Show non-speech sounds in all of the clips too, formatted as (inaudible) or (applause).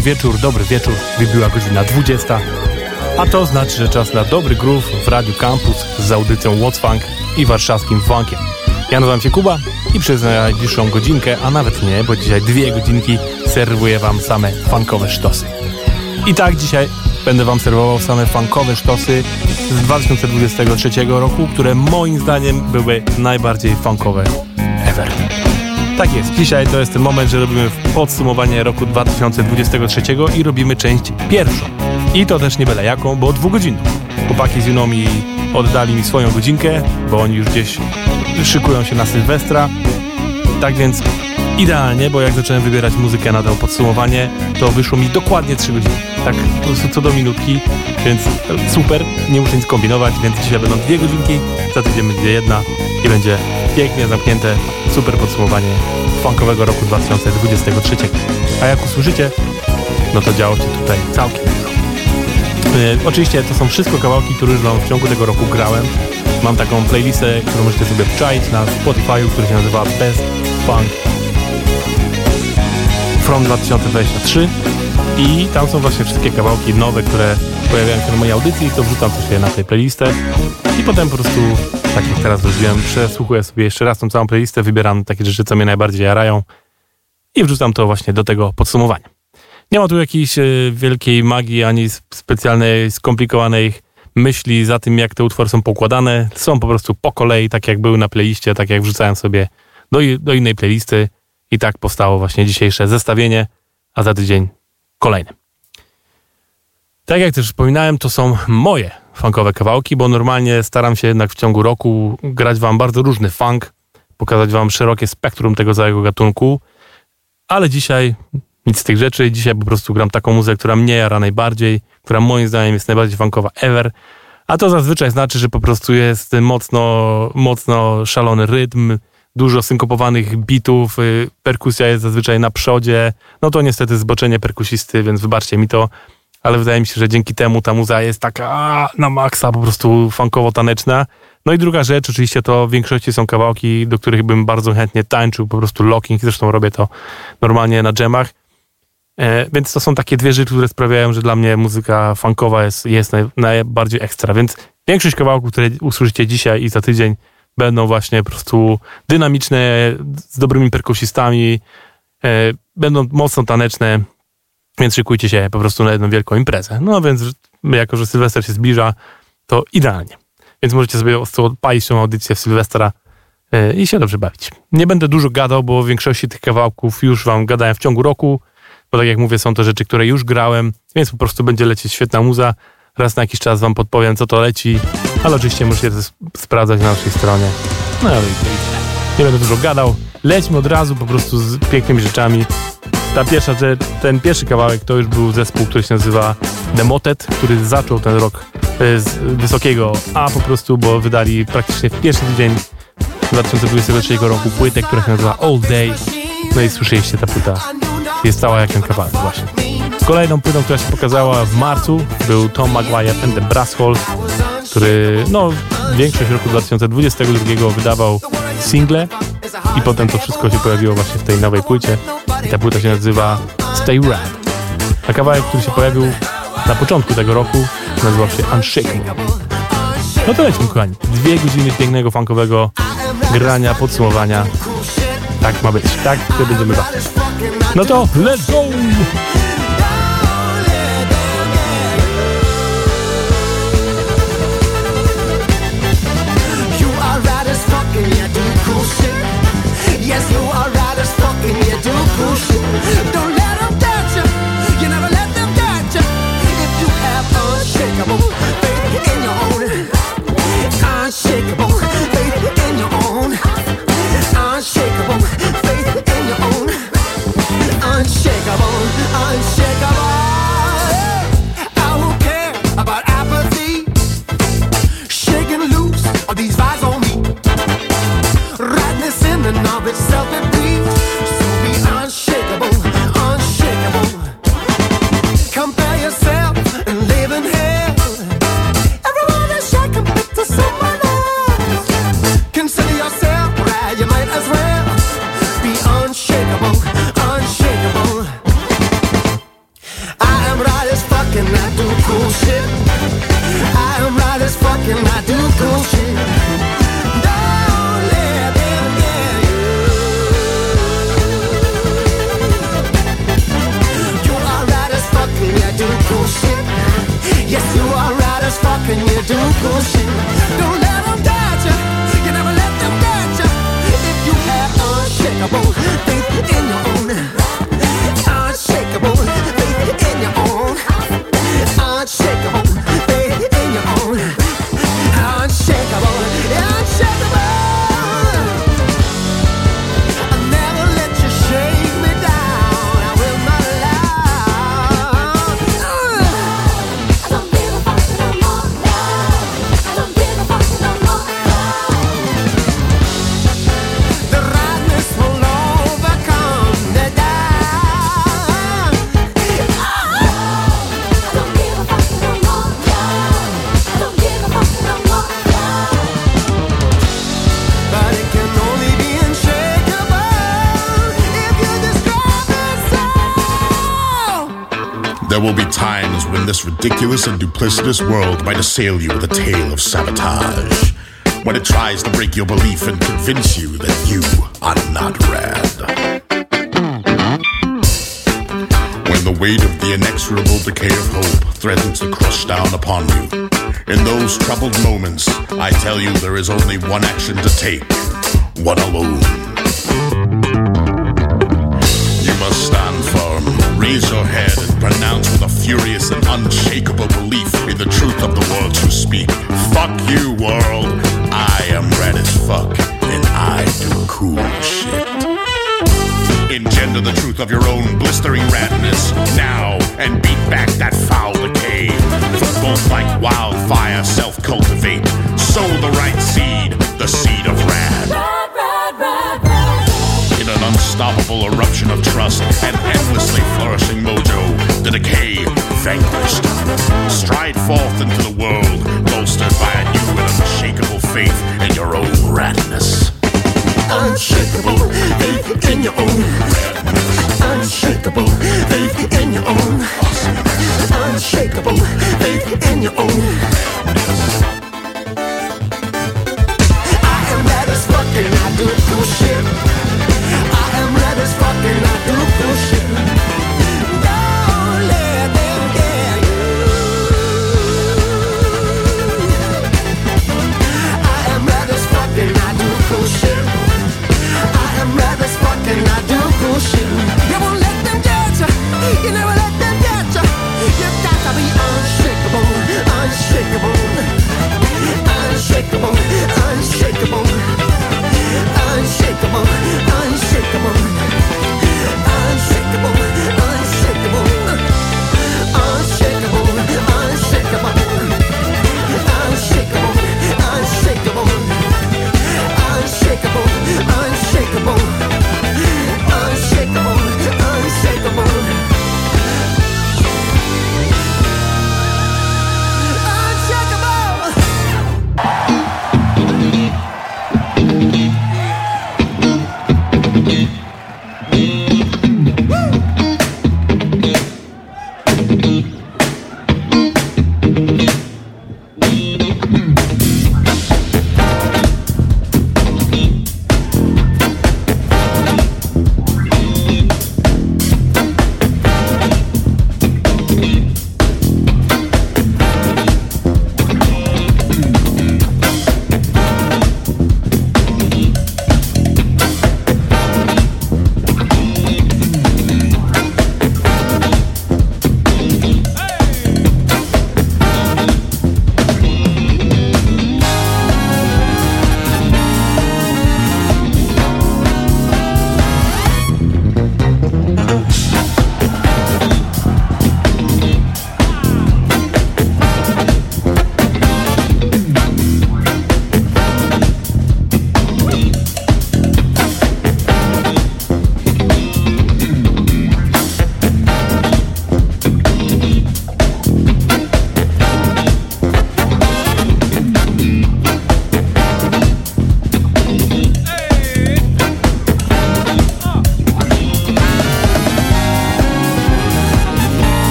Dobry wieczór, dobry wieczór. Wybiła godzina 20. A to znaczy, że czas na dobry groove w Radiu Campus z audycją What's Funk i warszawskim funkiem. Ja nazywam się Kuba i przez najbliższą godzinkę, a nawet nie, bo dzisiaj dwie godzinki serwuję wam same funkowe sztosy. I tak dzisiaj będę wam serwował same funkowe sztosy z 2023 roku, które moim zdaniem były najbardziej funkowe. Tak jest, dzisiaj to jest ten moment, że robimy podsumowanie roku 2023 i robimy część pierwszą. I to też nie byle jaką, bo dwugodzinną. Chłopaki z Junomi oddali mi swoją godzinkę, bo oni już gdzieś szykują się na Sylwestra. Tak więc idealnie, bo jak zacząłem wybierać muzykę na to podsumowanie, to wyszło mi dokładnie 3 godziny. Tak po prostu co do minutki, więc super, nie muszę nic kombinować, więc dzisiaj będą dwie godzinki, za tydzień będzie jedna i będzie pięknie zamknięte, super podsumowanie funkowego roku 2023. A jak usłyszycie, no to działo się tutaj całkiem Yy, oczywiście to są wszystko kawałki, które już w ciągu tego roku grałem. Mam taką playlistę, którą możecie sobie wczaić na Spotify, który się nazywa Best Funk From 2023 i tam są właśnie wszystkie kawałki nowe, które pojawiają się na mojej audycji, to wrzucam też je na tę playlistę i potem po prostu, tak jak teraz zrobiłem, przesłuchuję sobie jeszcze raz tą całą playlistę, wybieram takie rzeczy, co mnie najbardziej jarają i wrzucam to właśnie do tego podsumowania. Nie ma tu jakiejś e, wielkiej magii, ani specjalnej, skomplikowanej myśli za tym, jak te utwory są pokładane. Są po prostu po kolei, tak jak były na playliście, tak jak wrzucałem sobie do, do innej playlisty i tak powstało właśnie dzisiejsze zestawienie, a za tydzień kolejne. Tak jak też wspominałem, to są moje funkowe kawałki, bo normalnie staram się jednak w ciągu roku grać wam bardzo różny funk, pokazać wam szerokie spektrum tego całego gatunku, ale dzisiaj nic z tych rzeczy. Dzisiaj po prostu gram taką muzykę, która mnie jara najbardziej, która moim zdaniem jest najbardziej funkowa ever. A to zazwyczaj znaczy, że po prostu jest mocno, mocno szalony rytm, dużo synkopowanych bitów, y, perkusja jest zazwyczaj na przodzie. No to niestety zboczenie perkusisty, więc wybaczcie mi to, ale wydaje mi się, że dzięki temu ta muza jest taka na maksa po prostu funkowo-taneczna. No i druga rzecz, oczywiście to w większości są kawałki, do których bym bardzo chętnie tańczył, po prostu locking, zresztą robię to normalnie na dżemach. E, więc to są takie dwie rzeczy, które sprawiają, że dla mnie muzyka funkowa jest, jest naj, najbardziej ekstra. Więc większość kawałków, które usłyszycie dzisiaj i za tydzień, będą właśnie po prostu dynamiczne, z dobrymi perkusistami, e, będą mocno taneczne, więc szykujcie się po prostu na jedną wielką imprezę. No więc jako, że Sylwester się zbliża, to idealnie. Więc możecie sobie odpalić tą audycję w Sylwestra e, i się dobrze bawić. Nie będę dużo gadał, bo w większości tych kawałków już wam gadałem w ciągu roku, bo tak jak mówię, są to rzeczy, które już grałem, więc po prostu będzie lecieć świetna muza. Raz na jakiś czas wam podpowiem, co to leci, ale oczywiście możecie to sprawdzać na naszej stronie. No ale nie będę dużo gadał. Lećmy od razu po prostu z pięknymi rzeczami. Ta pierwsza rzecz, ten pierwszy kawałek to już był zespół, który się nazywa Demotet, który zaczął ten rok e, z wysokiego A po prostu, bo wydali praktycznie w pierwszy tydzień 2023 roku płytę, która się nazywa All Day. No i słyszeliście ta płyta jest cała jak ten kawałek właśnie. Kolejną płytą, która się pokazała w marcu był Tom Maguire and the Brass Hole, który no większość roku 2022 wydawał single i potem to wszystko się pojawiło właśnie w tej nowej płycie i ta płyta się nazywa Stay Rad. A kawałek, który się pojawił na początku tego roku nazywał się Unshakable. No to lećmy kochani. Dwie godziny pięknego funkowego grania, podsumowania. Tak ma być. Tak to będziemy bawić. No to let's go! Ridiculous and duplicitous world might assail you with a tale of sabotage. When it tries to break your belief and convince you that you are not rad. When the weight of the inexorable decay of hope threatens to crush down upon you. In those troubled moments, I tell you there is only one action to take. One alone. You must firm, raise your head, and pronounce with a furious and unshakable belief in the truth of the words you speak. Fuck you, world. I am red as fuck, and I do cool shit. Engender the truth of your own blistering radness now and beat back that foul decay. Both like wildfire self cultivate. Sow the right seed, the seed of rad. In an unstoppable eruption of trust and endlessly flourishing mojo, the decay vanquished. Stride forth into the world, bolstered by a new and unshakable faith in your own radness. Unshakable faith in your own Unshakable faith in your own Unshakable faith in your own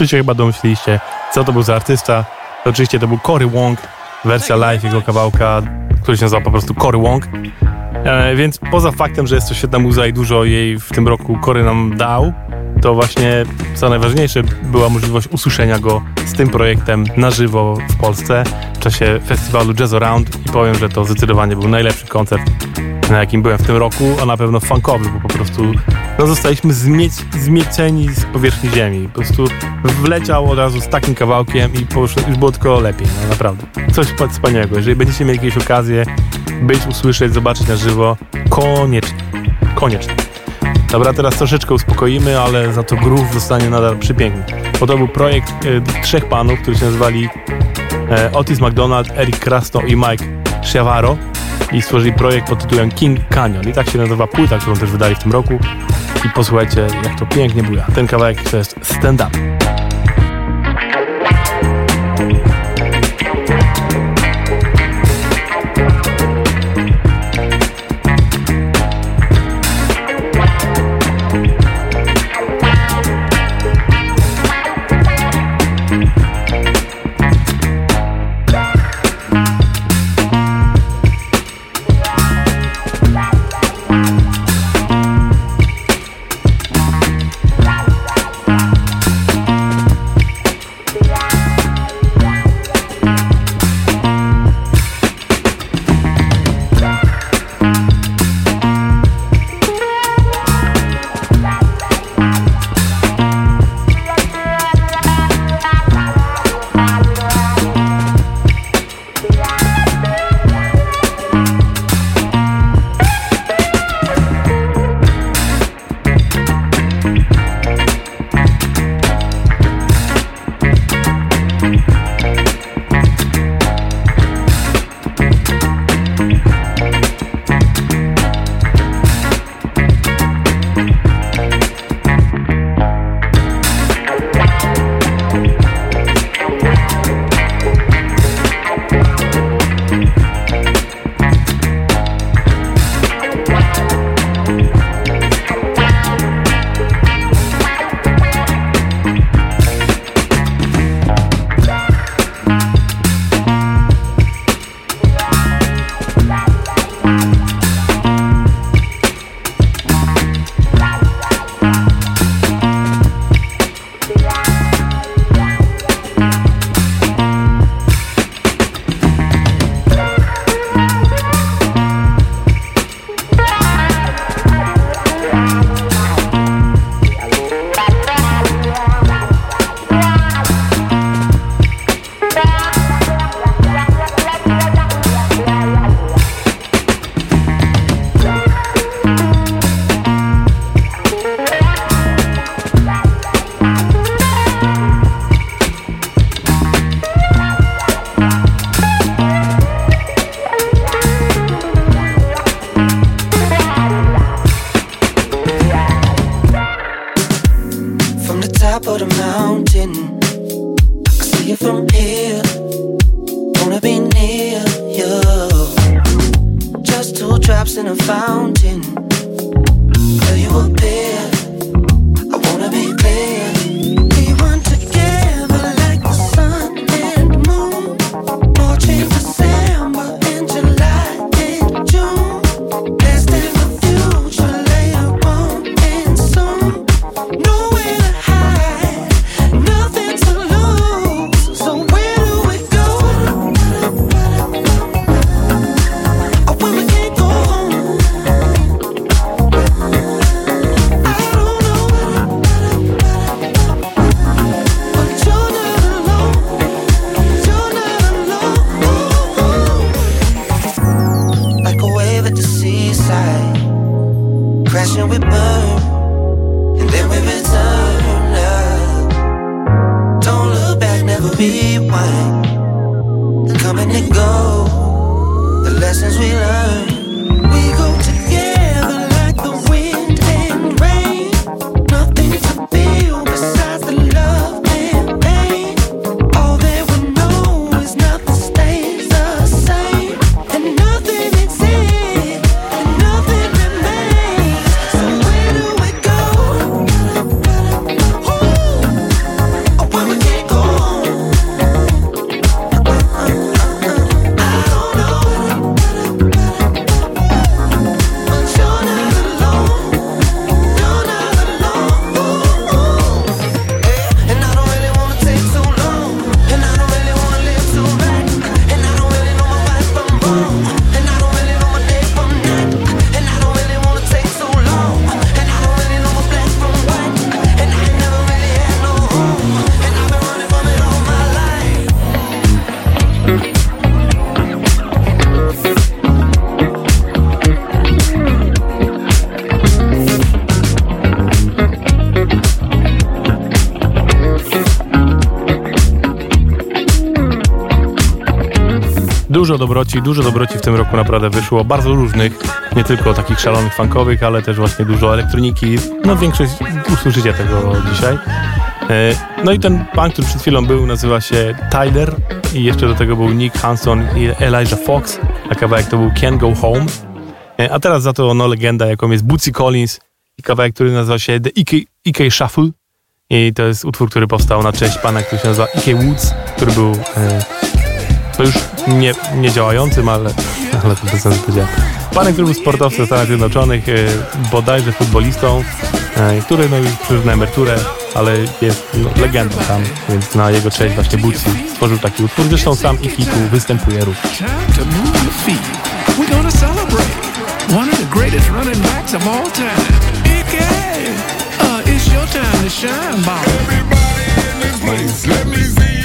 Tu się chyba domyśliliście, co to był za artysta. To oczywiście to był Cory Wong, wersja live jego kawałka, który się nazywa po prostu Cory Wong. E, więc poza faktem, że jest to świetna muza i dużo jej w tym roku Cory nam dał, to właśnie co najważniejsze była możliwość usłyszenia go z tym projektem na żywo w Polsce w czasie festiwalu Jazz Around i powiem, że to zdecydowanie był najlepszy koncert, na jakim byłem w tym roku, a na pewno funkowy, bo po prostu no, zostaliśmy zmieć, zmieceni z powierzchni ziemi. Po prostu wleciał od razu z takim kawałkiem i poszło, już było tylko lepiej, no naprawdę. Coś wspaniałego. Jeżeli będziecie mieli jakieś okazje być, usłyszeć, zobaczyć na żywo, koniecznie. Koniecznie. Dobra, teraz troszeczkę uspokoimy, ale za to groove zostanie nadal przypiękny. Bo to był projekt e, trzech panów, którzy się nazywali e, Otis McDonald, Eric Krasto i Mike Chiavaro i stworzyli projekt pod tytułem King Canyon. I tak się nazywa płyta, którą też wydali w tym roku. I posłuchajcie, jak to pięknie buja. Ten kawałek to jest Stand Up. dobroci, dużo dobroci w tym roku naprawdę wyszło, bardzo różnych, nie tylko takich szalonych funkowych, ale też właśnie dużo elektroniki, no większość usłyszycie tego dzisiaj. E, no i ten pan, który przed chwilą był, nazywa się Tyler i jeszcze do tego był Nick Hanson i Elijah Fox, a kawałek to był Can Go Home. E, a teraz za to no legenda, jaką jest Bootsy Collins i kawałek, który nazywa się The IK, Shuffle i to jest utwór, który powstał na cześć pana, który się nazywa IK Woods, który był to już nie, nie działającym, ale, ale to bez sensu powiedziałem, panem klubów sportowców Stanach Zjednoczonych, e, bodajże futbolistą, e, który no, już na emeryturę, ale jest no, legendą tam, więc na jego cześć właśnie Bucci stworzył taki utwór. Zresztą sam i Kiku występuje również. Everybody in this place, let me see.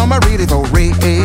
On my radio for real.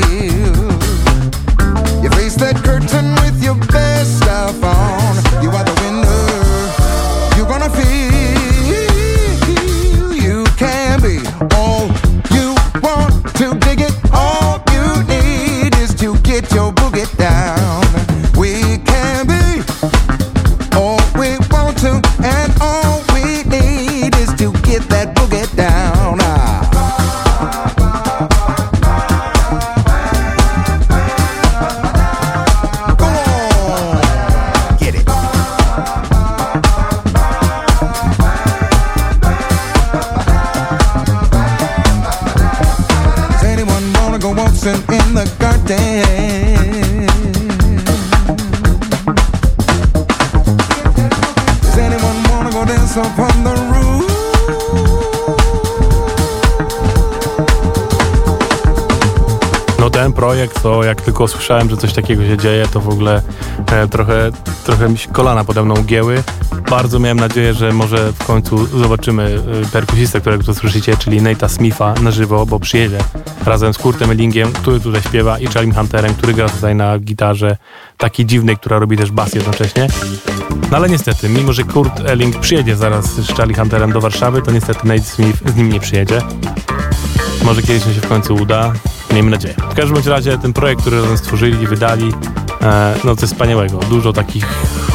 To jak tylko słyszałem, że coś takiego się dzieje, to w ogóle e, trochę, trochę mi się kolana pode mną gięły. Bardzo miałem nadzieję, że może w końcu zobaczymy e, perkusistę, którego tu słyszycie, czyli Nate'a Smitha na żywo, bo przyjedzie razem z Kurtem Ellingiem, który tutaj śpiewa i Charlie Hunterem, który gra tutaj na gitarze takiej dziwnej, która robi też bas jednocześnie. No ale niestety, mimo że Kurt Elling przyjedzie zaraz z Charlie Hunterem do Warszawy, to niestety Nate Smith z nim nie przyjedzie. Może kiedyś mi się w końcu uda. Miejmy nadzieję. W każdym razie ten projekt, który razem stworzyli wydali, e, no coś wspaniałego. Dużo takich,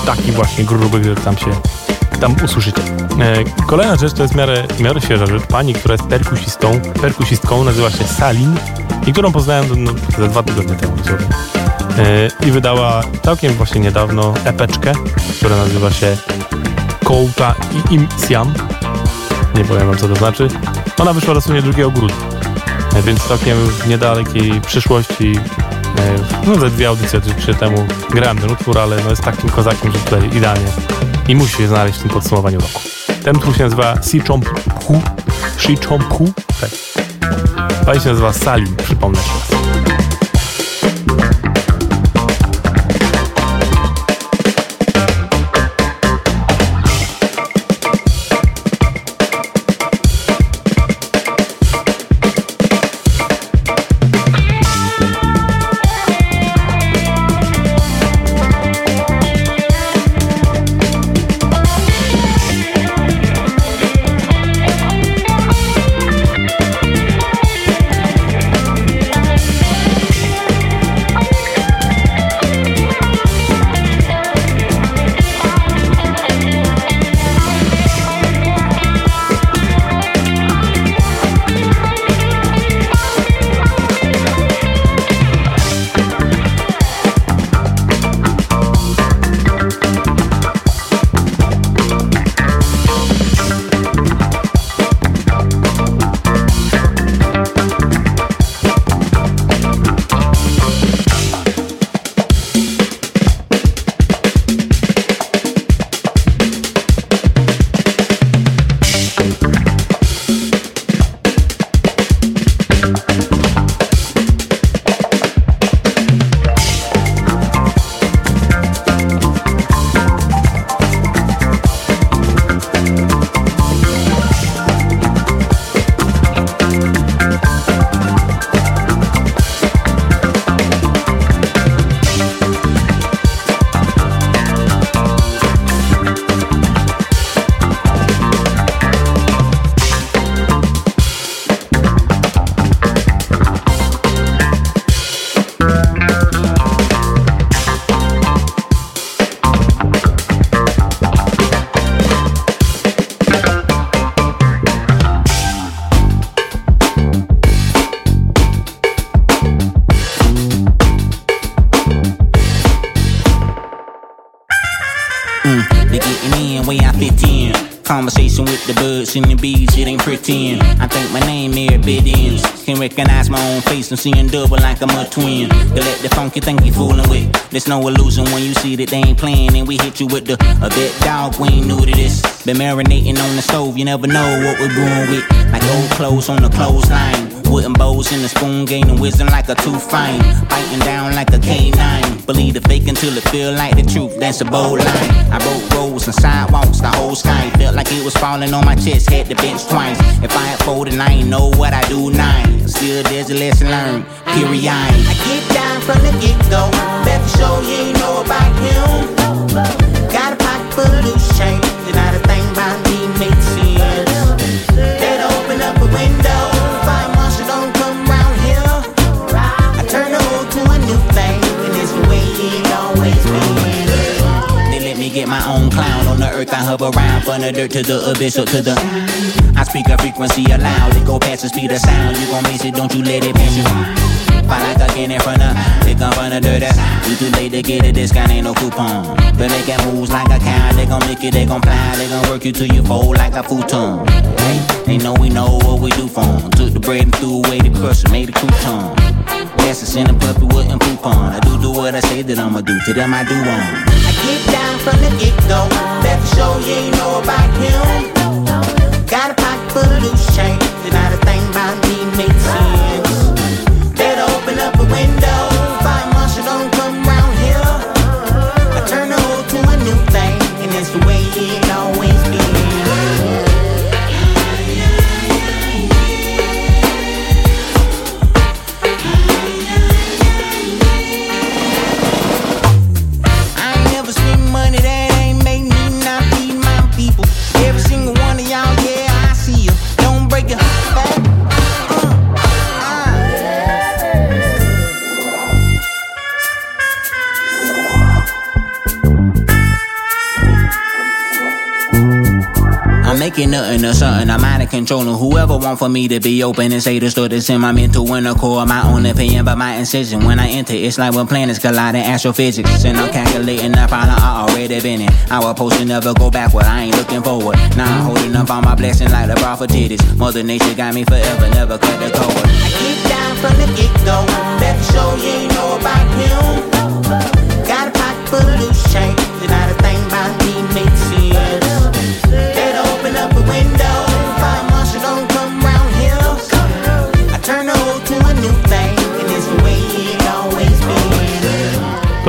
takich właśnie grubych, że tam się tam usłyszycie. E, kolejna rzecz to jest w miarę, w miarę świeża rzecz. Pani, która jest perkusistą, perkusistką, nazywa się Salin i którą poznałem no, za dwa tygodnie temu. E, I wydała całkiem właśnie niedawno epeczkę, która nazywa się Kouta i Im Siam. Nie powiem wam co to znaczy. Ona wyszła dosłownie 2 grudnia. E, Więc całkiem w niedalekiej przyszłości, e, no ze dwie audycje czy temu grałem ten utwór, ale no jest takim kozakiem, że tutaj idealnie i musi się znaleźć w tym podsumowaniu roku. Ten utwór się nazywa Si Chomp Hu, Si Chomp Hu, tak. Pani się nazywa Salim, przypomnę jeszcze 10. I think my name here biddings. Can recognize my own face. I'm seeing double like I'm a twin. let the funky thing you fooling with. There's no illusion when you see that they ain't playing. And we hit you with the a bit dog. We ain't new to this. Been marinating on the stove. You never know what we're brewing with. Like old clothes on the clothesline. Wooden bowls in the spoon, gaining wisdom like a tooth fine. Biting down like a canine. Believe the fake until it feel like the truth, that's a bold line. I wrote roads and sidewalks, the whole sky felt like it was falling on my chest. Had the bench twice. If I had folded, I ain't know what I do nine. Still, there's a lesson learned. Period. I get down from the get go. Better show you ain't know about him. Got a pocket full of loose change, and not a thing about me makes get my own clown on the earth. I hover around from the dirt to the abyss or to the. I speak a frequency aloud. It go past the speed of sound. You gon' miss it, don't you let it pass you. Fight like a can in front of, they come from the dirt. You too late to get a discount, ain't no coupon. But making moves like a cow, they gon' make it, they gon' plow, they gon' work you till you fold like a futon. Hey, they know we know what we do for 'em. Took the bread and threw away the crust and made a crouton. Yes, I sent a puppy wouldn't poop on. I do do what I say that I'ma do. To them I do on. Get down from the get go. Better show you ain't know about him. Got a pocket full of loose change. And not a thing about me makes sense. Better open up a window. Fire marshal don't come I'm nothing or something. I'm out of control. And whoever want for me to be open and say the story that's in my mental inner core, my own opinion, but my incision. When I enter, it's like when planets collide in astrophysics. And I'm calculating the problem I already been in. I was supposed to never go backward. I ain't looking forward. Now I'm holding up on my blessing like the prophetess. Mother Nature got me forever, never cut the cord. I get down from the get go. Better show you ain't know about him. Got a pocket full of loose change. And not a thing about me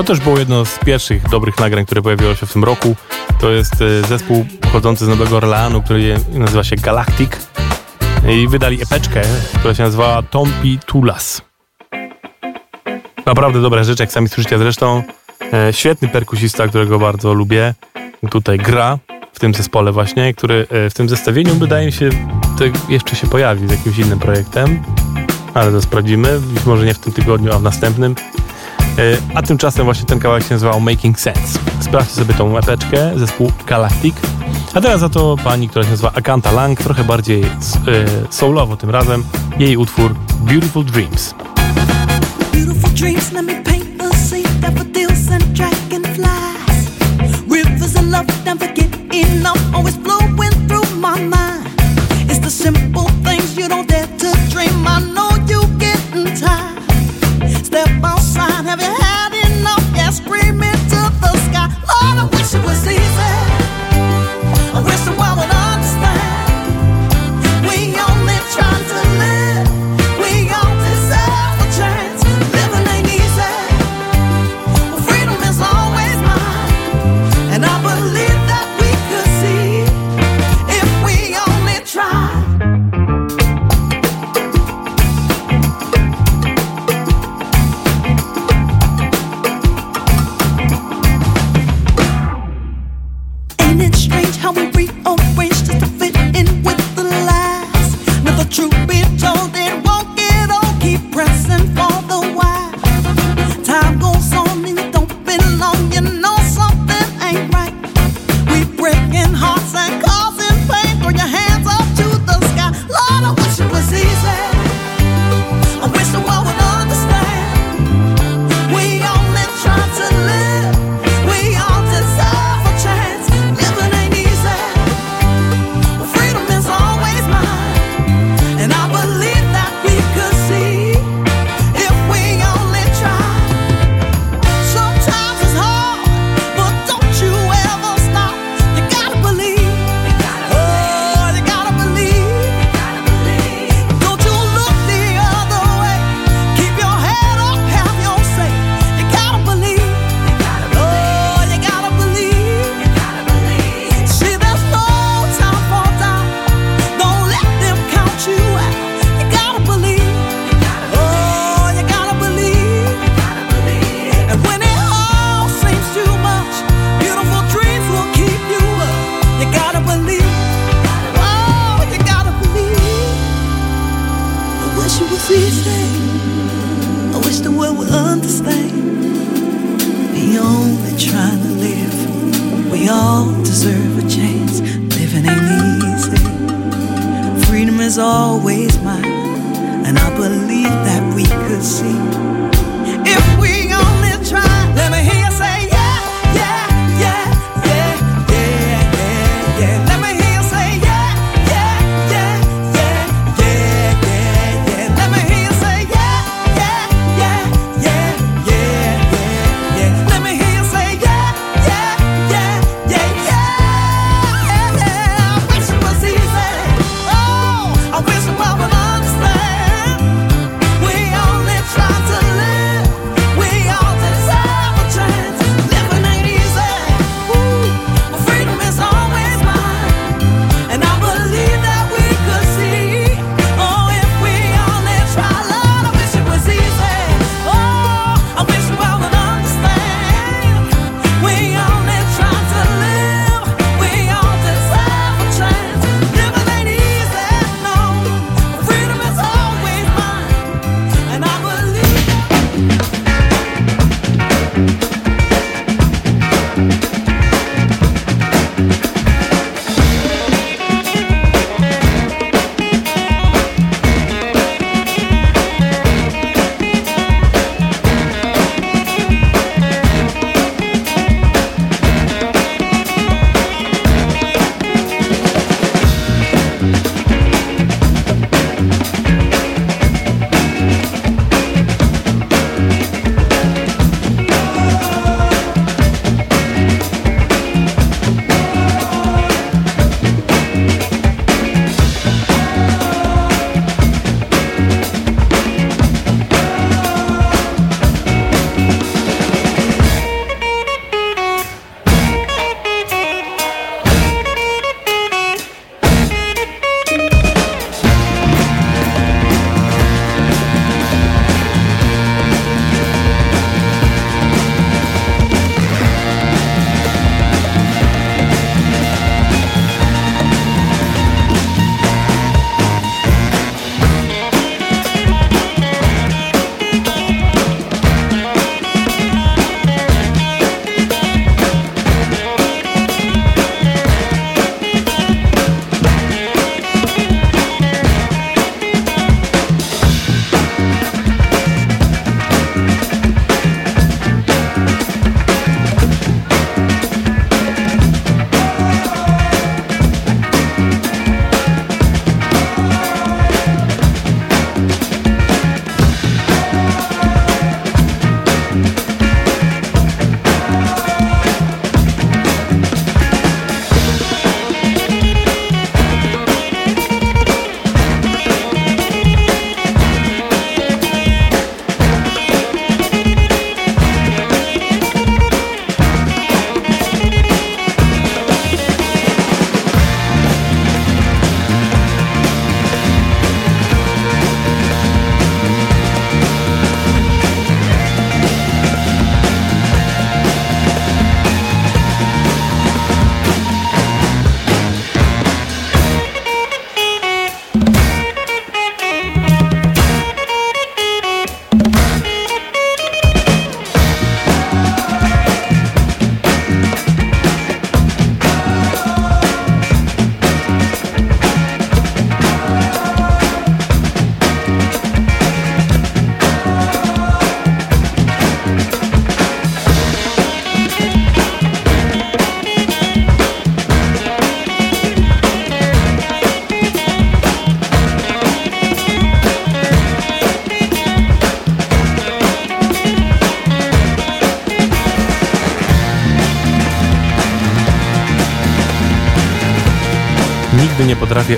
To też było jedno z pierwszych dobrych nagrań, które pojawiło się w tym roku. To jest e, zespół pochodzący z Nowego Orleanu, który nazywa się Galactic. I wydali epeczkę, która się nazywała Tompi Tulas. Naprawdę dobra rzecz, jak sami słyszycie zresztą. E, świetny perkusista, którego bardzo lubię. Tutaj gra w tym zespole właśnie, który e, w tym zestawieniu wydaje mi się jeszcze się pojawi z jakimś innym projektem. Ale to sprawdzimy. Być może nie w tym tygodniu, a w następnym. E, A tymczasem właśnie ten kawałek się nazywał Making Sense. Sprawdźcie sobie tą epeczkę, zespół Galactic. A teraz za to pani, która się nazywa Akanta Lang, trochę bardziej e, soulowo tym razem. Jej utwór Beautiful Dreams. Beautiful dreams, let me paint the scene. Daffodils and dragonflies. Rivers of love, never get enough. Always flowing through my mind. It's the simple things you don't dare to dream. I know wish it was easy.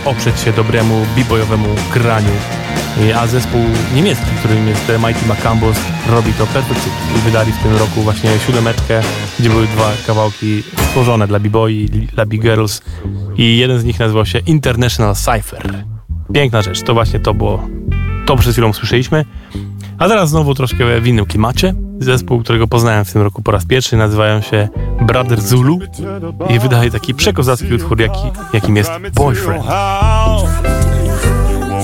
oprzeć się dobremu bibojowemu graniu. A zespół niemiecki, którym jest Mighty Macambos, robi to perfekcyjnie. Wydali w tym roku właśnie siódemeczkę, gdzie były dwa kawałki stworzone dla b-boy, dla b-girls i jeden z nich nazywał się International Cypher. Piękna rzecz, to właśnie to było, to przed chwilą słyszeliśmy. A teraz znowu troszkę w innym klimacie. Zespół, którego poznałem w tym roku po raz pierwszy, nazywają się Brother Zulu i wydaje taki przekozacki utwór, jaki, jakim jest Boyfriend.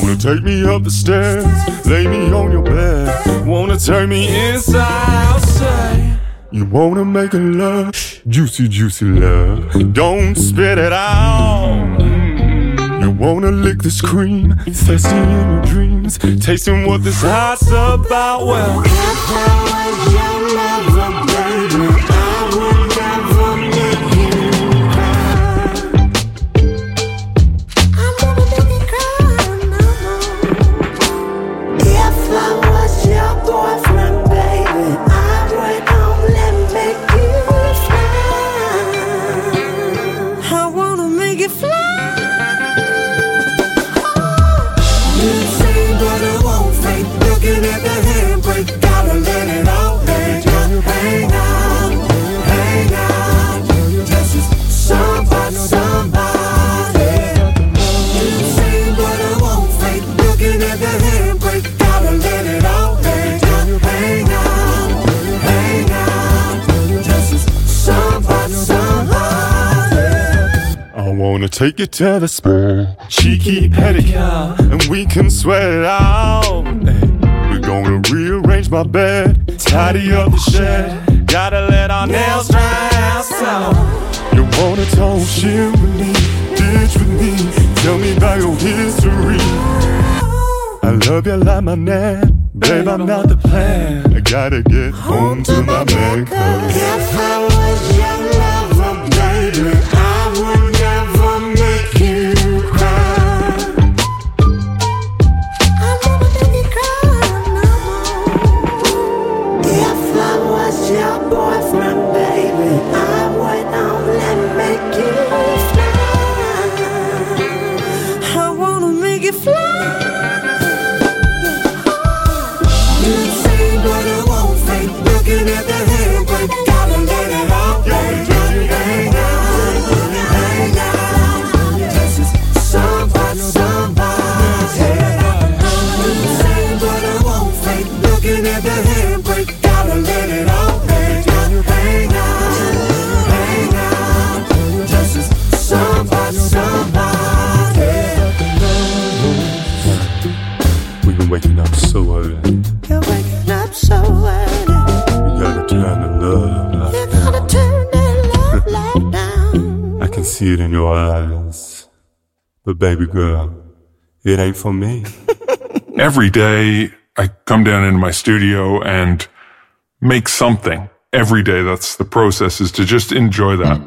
Wanna take me up the stairs, lay me on your bed. Wanna take me inside. You wanna make a love, juicy, juicy love. Don't spit it out. You wanna lick this cream, thirsty in your dreams, tasting what this heart's about. Well, take you to the spa, cheeky pedicure, and we can sweat it out. We're gonna rearrange my bed, tidy up the shed. Gotta let our nails dry out. You wanna talk shit with me, ditch with me, tell me about your history. I love you like my name, babe. I'm not the plan. I gotta get home to my man. 'cause If I was your lover, baby, I baby girl, it ain't for me. (laughs) Every day I come down into my studio and make something. Every day, that's the process is to just enjoy that.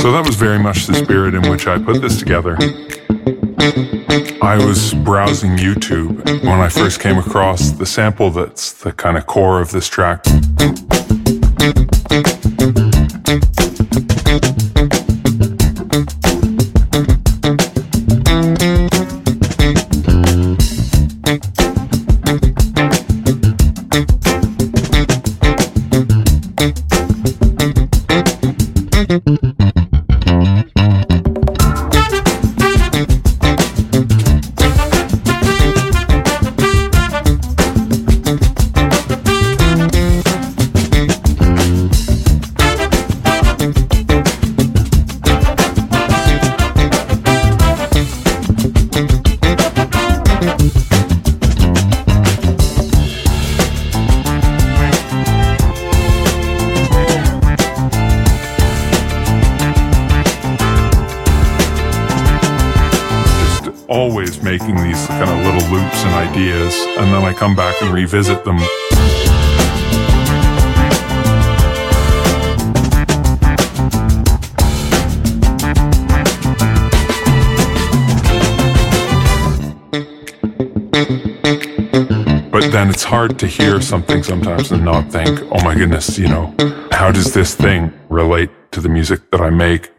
So that was very much the spirit in which I put this together. I was browsing YouTube when I first came across the sample that's the kind of core of this track. Kind of little loops and ideas, and then I come back and revisit them. But then it's hard to hear something sometimes and not think, oh my goodness, you know, how does this thing relate to the music that I make?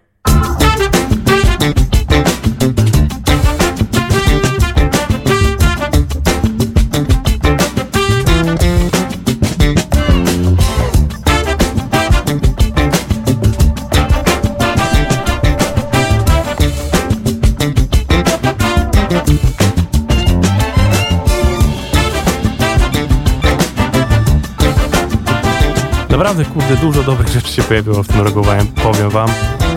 Naprawdę, dużo dobrych rzeczy się pojawiło w tym roku, powiem- wam.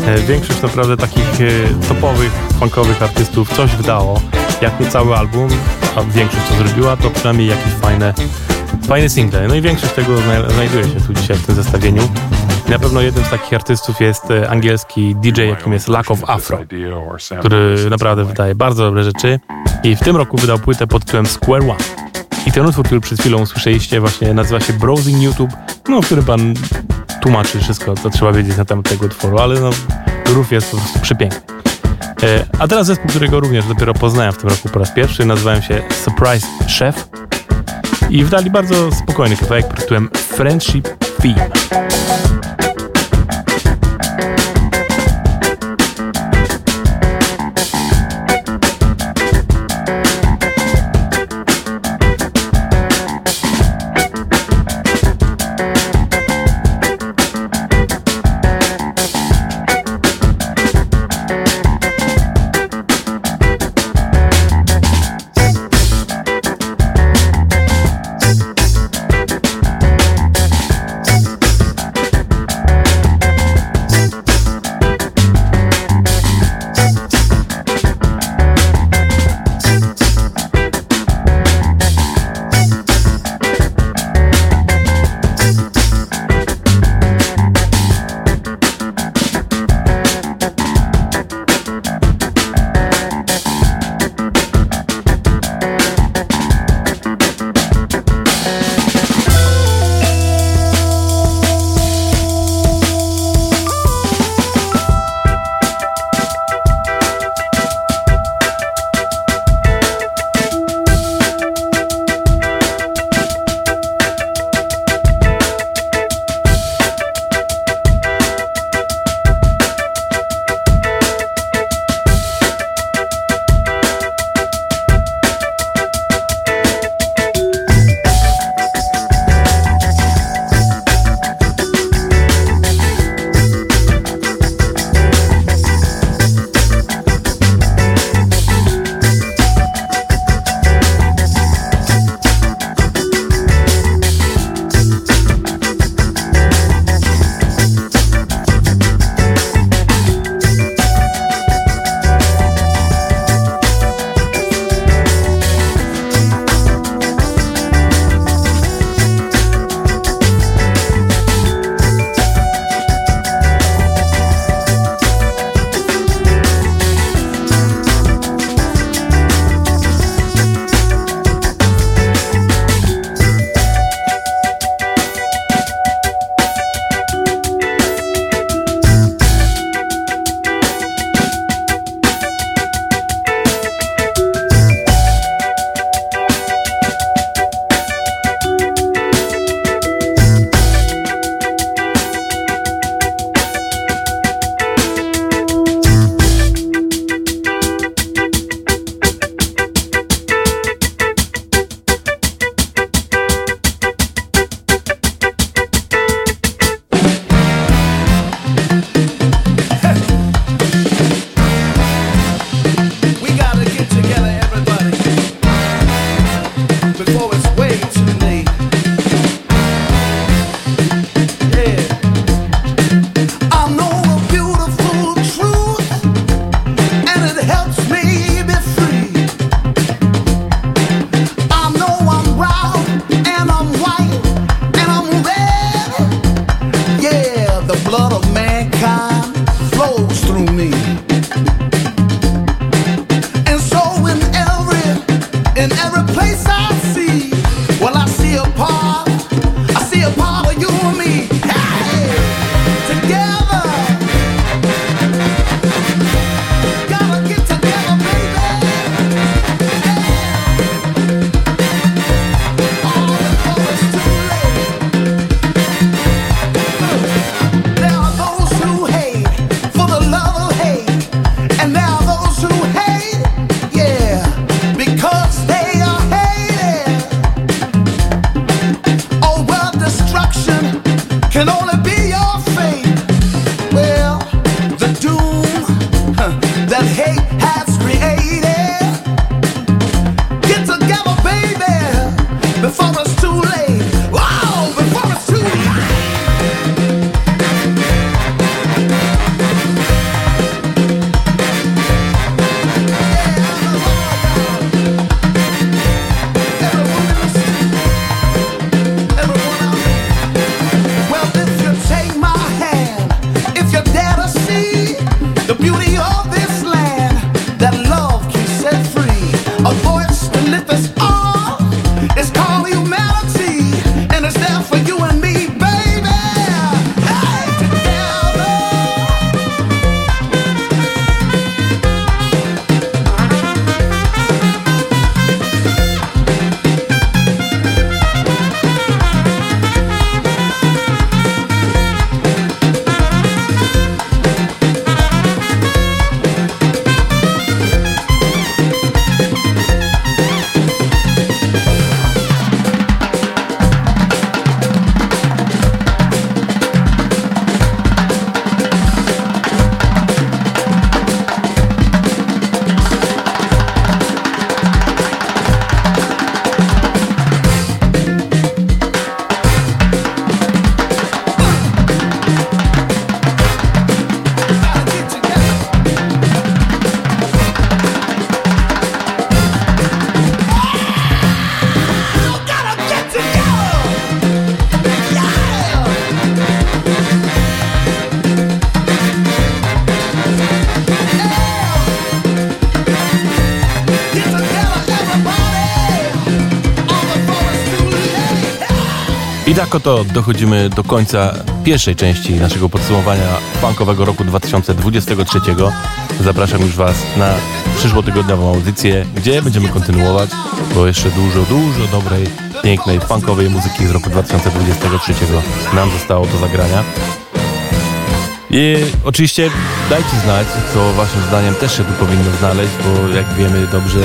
E, Większość naprawdę takich e, topowych, funkowych artystów coś wydało. Jak nie cały album, a większość to zrobiła, to przynajmniej jakieś fajne, fajne single. No i większość tego zna- znajduje się tu dzisiaj w tym zestawieniu. Na pewno jednym z takich artystów jest e, angielski DJ, jakim jest Lack of Afro, który naprawdę wydaje bardzo dobre rzeczy. I w tym roku wydał płytę pod tytułem Square One. I ten utwór, który przed chwilą usłyszeliście, właśnie nazywa się Browsing YouTube, no, w którym pan tłumaczy wszystko, co trzeba wiedzieć na temat tego utworu, ale no, groove jest po prostu przepiękny. E, A teraz zespół, którego również dopiero poznałem w tym roku po raz pierwszy, nazywają się Surprise Chef i wydali bardzo spokojny kawałek pod tytułem Friendship Theme. Tak oto dochodzimy do końca pierwszej części naszego podsumowania funkowego roku 2023. Zapraszam już Was na przyszłotygodniową audycję, gdzie będziemy kontynuować, bo jeszcze dużo, dużo dobrej, pięknej, funkowej muzyki z roku 2023 nam zostało do zagrania. I oczywiście dajcie znać, co waszym zdaniem też się tu powinno znaleźć, bo jak wiemy dobrze,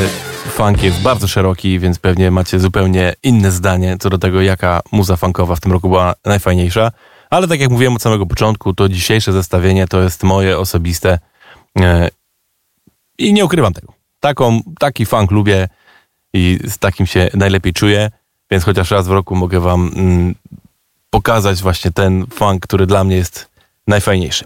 funk jest bardzo szeroki, więc pewnie macie zupełnie inne zdanie co do tego, jaka muza funkowa w tym roku była najfajniejsza. Ale tak jak mówiłem od samego początku, to dzisiejsze zestawienie to jest moje osobiste e, i nie ukrywam tego. Taką, taki funk lubię i z takim się najlepiej czuję, więc chociaż raz w roku mogę wam mm, pokazać właśnie ten funk, który dla mnie jest najfajniejszy.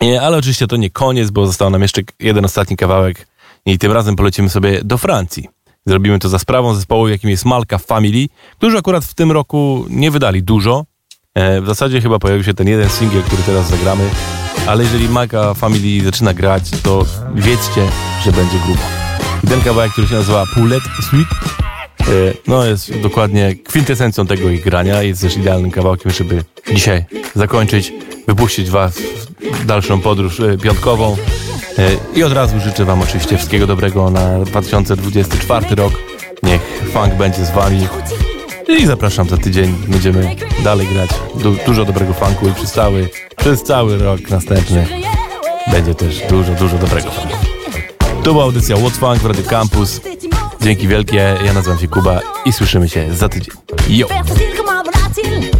Nie, ale oczywiście to nie koniec, bo został nam jeszcze jeden ostatni kawałek i tym razem polecimy sobie do Francji. Zrobimy to za sprawą zespołu, jakim jest Malka Family, którzy akurat w tym roku nie wydali dużo. E, w zasadzie chyba pojawił się ten jeden singiel, który teraz zagramy, ale jeżeli Malka Family zaczyna grać, to wiedzcie, że będzie grubo. I ten kawałek, który się nazywa Poulet Suite, no jest dokładnie kwintesencją tego ich grania. Jest też idealnym kawałkiem, żeby dzisiaj zakończyć, wypuścić was w dalszą podróż e, piątkową. E, I od razu życzę wam oczywiście wszystkiego dobrego na 2024 rok. Niech funk będzie z wami. I zapraszam za tydzień. Będziemy dalej grać du dużo dobrego funku i przez cały, przez cały rok następny będzie też dużo, dużo dobrego funku. To była audycja What's Funk w Radio Campus. Dzięki wielkie, ja nazywam się Kuba i słyszymy się za tydzień. Yo! Père facile,